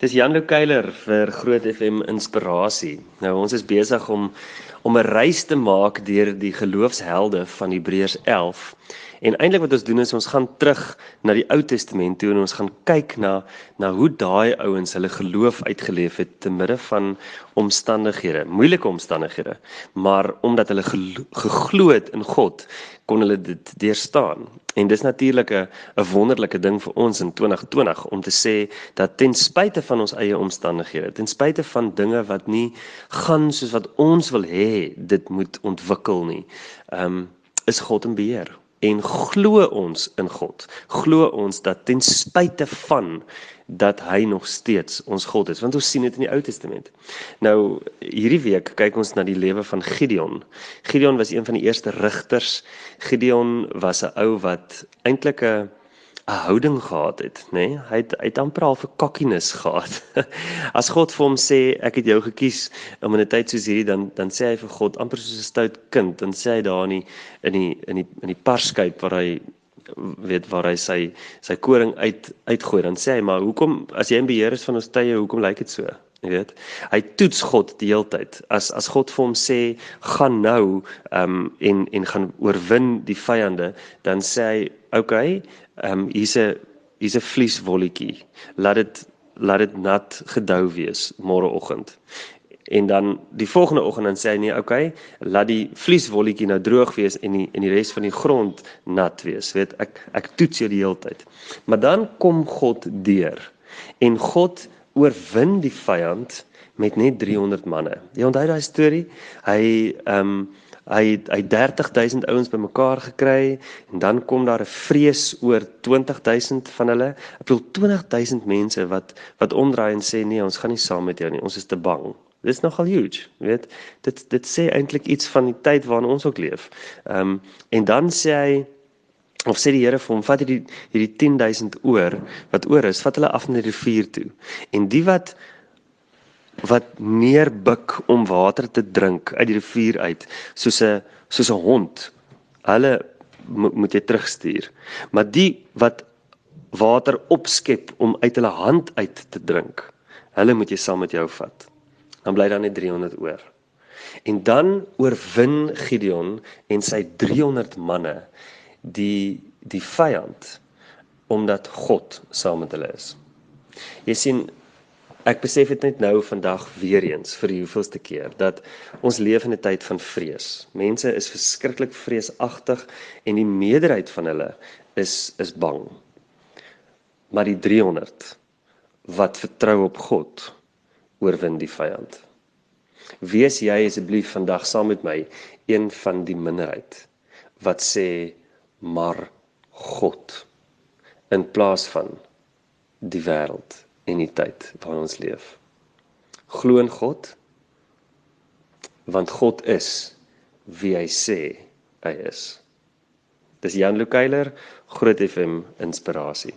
Dis Jan Lukeiler vir Groot FM Inspirasie. Nou ons is besig om om 'n reis te maak deur die geloofshelde van Hebreërs 11. En eintlik wat ons doen is ons gaan terug na die Ou Testament toe en ons gaan kyk na na hoe daai ouens hulle geloof uitgeleef het te midde van omstandighede, moeilike omstandighede. Maar omdat hulle geglo het in God, kon hulle dit deurstaan. En dis natuurlik 'n 'n wonderlike ding vir ons in 2020 om te sê dat ten spyte van ons eie omstandighede, ten spyte van dinge wat nie gaan soos wat ons wil hê dit moet ontwikkel nie, ehm um, is God in beheer en glo ons in God. Glo ons dat ten spyte van dat hy nog steeds ons God is, want ons sien dit in die Ou Testament. Nou hierdie week kyk ons na die lewe van Gideon. Gideon was een van die eerste rigters. Gideon was 'n ou wat eintlik 'n 'n houding gehad het, nê? Nee? Hy het hy het amper al vir kokkiness gehad. As God vir hom sê ek het jou gekies om in 'n tyd soos hierdie dan dan sê hy vir God amper soos 'n stout kind, dan sê hy daar in die in die in die in die parskyp waar hy weet waar hy sy sy koring uit uitgooi, dan sê hy maar hoekom as jy in beheer is van ons tye, hoekom lyk dit so? Jy weet, hy toets God die hele tyd. As as God vir hom sê gaan nou ehm um, en en gaan oorwin die vyande, dan sê hy okay, ehm um, hier's 'n hier's 'n vlieswolletjie. Laat dit laat dit nat gedou wees môreoggend. En dan die volgende oggend dan sê hy nee, okay, laat die vlieswolletjie nou droog wees en die en die res van die grond nat wees. Weet ek ek toets jou die hele tyd. Maar dan kom God deur. En God oorwin die vyand met net 300 manne. Jy onthou daai storie? Hy ehm um, hy hy 30000 ouens bymekaar gekry en dan kom daar 'n vrees oor 20000 van hulle. Ek bedoel 20000 mense wat wat omdraai en sê nee, ons gaan nie saam met jou nie. Ons is te bang. Dit is nogal huge, weet? Dit dit sê eintlik iets van die tyd waarin ons ook leef. Ehm um, en dan sê hy of sê die Here vir hom, vat hierdie hierdie 10000 oor wat oor is, vat hulle af na die rivier toe. En die wat wat neerbuk om water te drink uit die rivier uit soos 'n soos 'n hond. Hulle moet jy terugstuur. Maar die wat water opskep om uit hulle hand uit te drink, hulle moet jy saam met jou vat. Dan bly daar net 300 oor. En dan oorwin Gideon en sy 300 manne die die vyand omdat God saam met hulle is. Jy sien Ek besef dit net nou vandag weer eens vir die hoeveelste keer dat ons leef in 'n tyd van vrees. Mense is verskriklik vreesagtig en die meerderheid van hulle is is bang. Maar die 300 wat vertrou op God oorwin die vyand. Wees jy asseblief vandag saam met my een van die minderheid wat sê maar God in plaas van die wêreld en die tyd waarin ons leef. Glo in God want God is wie hy sê hy is. Dis Jan Lukeiler, Groot FM inspirasie.